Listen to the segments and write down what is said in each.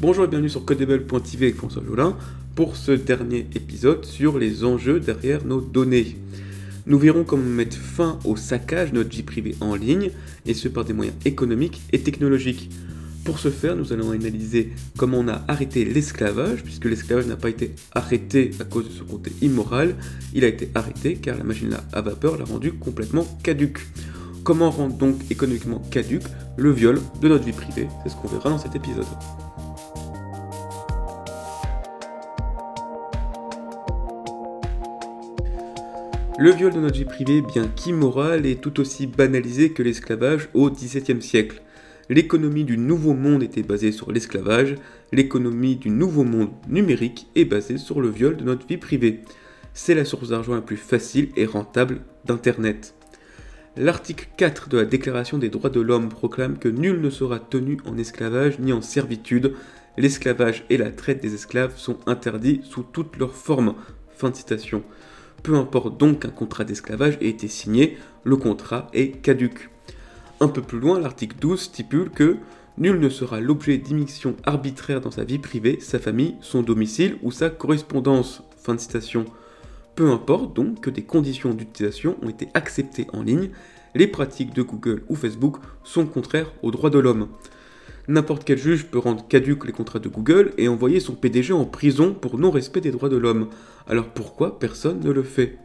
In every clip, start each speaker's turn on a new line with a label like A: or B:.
A: Bonjour et bienvenue sur Codable.tv avec François Jolin pour ce dernier épisode sur les enjeux derrière nos données. Nous verrons comment mettre fin au saccage de notre vie privée en ligne et ce par des moyens économiques et technologiques. Pour ce faire, nous allons analyser comment on a arrêté l'esclavage, puisque l'esclavage n'a pas été arrêté à cause de ce côté immoral, il a été arrêté car la machine à vapeur l'a rendu complètement caduque. Comment rendre donc économiquement caduque le viol de notre vie privée? C'est ce qu'on verra dans cet épisode. Le viol de notre vie privée, bien qu'immoral, est tout aussi banalisé que l'esclavage au XVIIe siècle. L'économie du nouveau monde était basée sur l'esclavage, l'économie du nouveau monde numérique est basée sur le viol de notre vie privée. C'est la source d'argent la plus facile et rentable d'Internet. L'article 4 de la Déclaration des droits de l'homme proclame que nul ne sera tenu en esclavage ni en servitude. L'esclavage et la traite des esclaves sont interdits sous toutes leurs formes. Fin de citation. Peu importe donc qu'un contrat d'esclavage ait été signé, le contrat est caduque. Un peu plus loin, l'article 12 stipule que Nul ne sera l'objet d'immixtion arbitraire dans sa vie privée, sa famille, son domicile ou sa correspondance. Fin de citation. Peu importe donc que des conditions d'utilisation ont été acceptées en ligne, les pratiques de Google ou Facebook sont contraires aux droits de l'homme. N'importe quel juge peut rendre caduques les contrats de Google et envoyer son PDG en prison pour non-respect des droits de l'homme. Alors pourquoi personne ne le fait?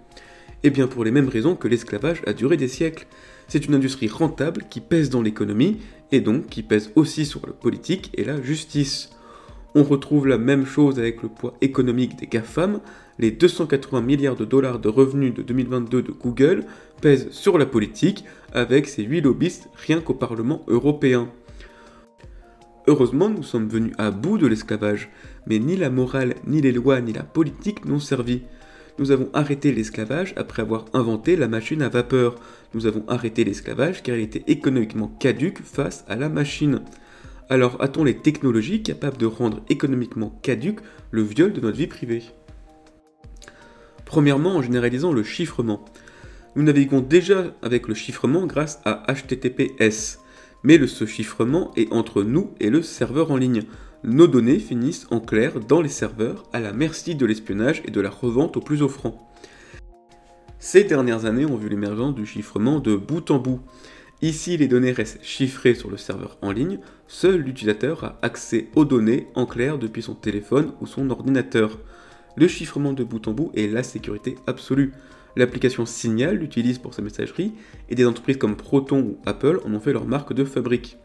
A: Eh bien pour les mêmes raisons que l'esclavage a duré des siècles. C'est une industrie rentable qui pèse dans l'économie et donc qui pèse aussi sur la politique et la justice. On retrouve la même chose avec le poids économique des GAFAM. Les 280 milliards de dollars de revenus de 2022 de Google pèsent sur la politique avec ses 8 lobbyistes rien qu'au Parlement européen. Heureusement, nous sommes venus à bout de l'esclavage, mais ni la morale, ni les lois, ni la politique n'ont servi. Nous avons arrêté l'esclavage après avoir inventé la machine à vapeur. Nous avons arrêté l'esclavage car il était économiquement caduque face à la machine. Alors a-t-on les technologies capables de rendre économiquement caduque le viol de notre vie privée? Premièrement, en généralisant le chiffrement. Nous naviguons déjà avec le chiffrement grâce à HTTPS mais le, ce chiffrement est entre nous et le serveur en ligne. Nos données finissent en clair dans les serveurs à la merci de l'espionnage et de la revente au plus offrant. Ces dernières années ont vu l'émergence du chiffrement de bout en bout. Ici, les données restent chiffrées sur le serveur en ligne, seul l'utilisateur a accès aux données en clair depuis son téléphone ou son ordinateur. Le chiffrement de bout en bout est la sécurité absolue. L'application Signal l'utilise pour sa messagerie et des entreprises comme Proton ou Apple en ont fait leur marque de fabrique.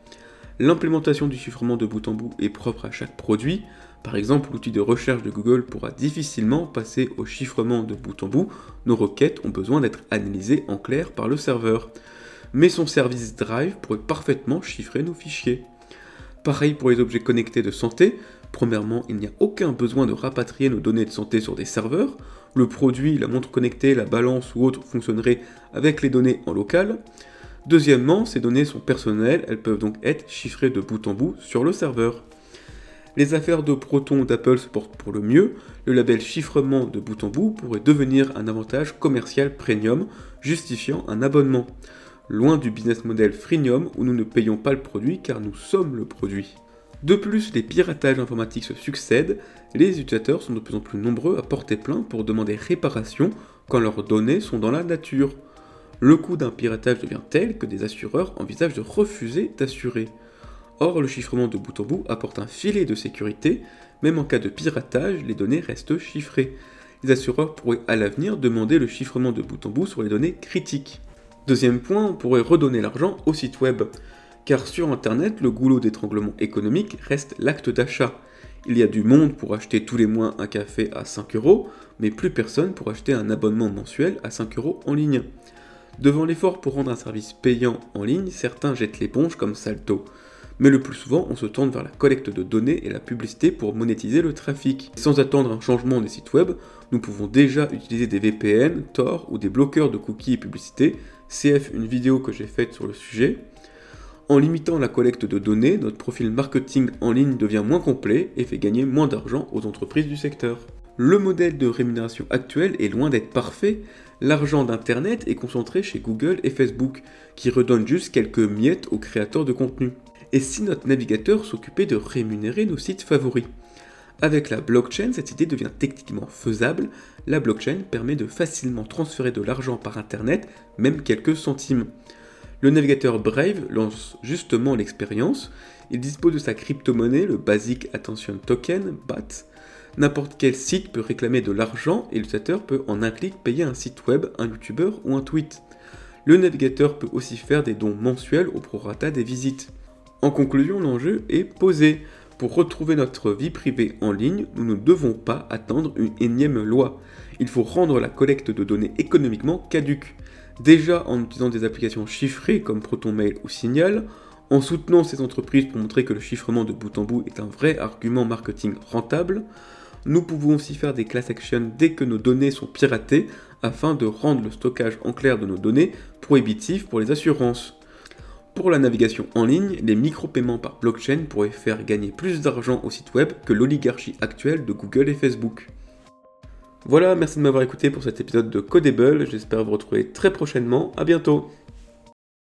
A: L'implémentation du chiffrement de bout en bout est propre à chaque produit. Par exemple, l'outil de recherche de Google pourra difficilement passer au chiffrement de bout en bout. Nos requêtes ont besoin d'être analysées en clair par le serveur. Mais son service Drive pourrait parfaitement chiffrer nos fichiers. Pareil pour les objets connectés de santé. Premièrement, il n'y a aucun besoin de rapatrier nos données de santé sur des serveurs le produit, la montre connectée, la balance ou autre fonctionnerait avec les données en local. Deuxièmement, ces données sont personnelles, elles peuvent donc être chiffrées de bout en bout sur le serveur. Les affaires de Proton d'Apple se portent pour le mieux, le label chiffrement de bout en bout pourrait devenir un avantage commercial premium, justifiant un abonnement. Loin du business model freemium où nous ne payons pas le produit car nous sommes le produit. De plus, les piratages informatiques se succèdent, les utilisateurs sont de plus en plus nombreux à porter plainte pour demander réparation quand leurs données sont dans la nature. Le coût d'un piratage devient tel que des assureurs envisagent de refuser d'assurer. Or, le chiffrement de bout en bout apporte un filet de sécurité, même en cas de piratage, les données restent chiffrées. Les assureurs pourraient à l'avenir demander le chiffrement de bout en bout sur les données critiques. Deuxième point, on pourrait redonner l'argent au site web car sur Internet, le goulot d'étranglement économique reste l'acte d'achat. Il y a du monde pour acheter tous les mois un café à 5 euros, mais plus personne pour acheter un abonnement mensuel à 5 euros en ligne. Devant l'effort pour rendre un service payant en ligne, certains jettent l'éponge comme Salto. Mais le plus souvent, on se tourne vers la collecte de données et la publicité pour monétiser le trafic. Sans attendre un changement des sites web, nous pouvons déjà utiliser des VPN, Tor ou des bloqueurs de cookies et publicités. CF, une vidéo que j'ai faite sur le sujet. En limitant la collecte de données, notre profil marketing en ligne devient moins complet et fait gagner moins d'argent aux entreprises du secteur. Le modèle de rémunération actuel est loin d'être parfait. L'argent d'Internet est concentré chez Google et Facebook, qui redonnent juste quelques miettes aux créateurs de contenu. Et si notre navigateur s'occupait de rémunérer nos sites favoris? Avec la blockchain, cette idée devient techniquement faisable. La blockchain permet de facilement transférer de l'argent par Internet, même quelques centimes. Le navigateur Brave lance justement l'expérience. Il dispose de sa crypto-monnaie, le Basic Attention Token, BAT. N'importe quel site peut réclamer de l'argent et l'utilisateur peut en un clic payer un site web, un youtubeur ou un tweet. Le navigateur peut aussi faire des dons mensuels au prorata des visites. En conclusion, l'enjeu est posé. Pour retrouver notre vie privée en ligne, nous ne devons pas attendre une énième loi. Il faut rendre la collecte de données économiquement caduque. Déjà en utilisant des applications chiffrées comme ProtonMail ou Signal, en soutenant ces entreprises pour montrer que le chiffrement de bout en bout est un vrai argument marketing rentable, nous pouvons aussi faire des class actions dès que nos données sont piratées afin de rendre le stockage en clair de nos données prohibitif pour les assurances. Pour la navigation en ligne, les micro-paiements par blockchain pourraient faire gagner plus d'argent au site web que l'oligarchie actuelle de Google et Facebook. Voilà, merci de m'avoir écouté pour cet épisode de Codable, j'espère vous retrouver très prochainement, à bientôt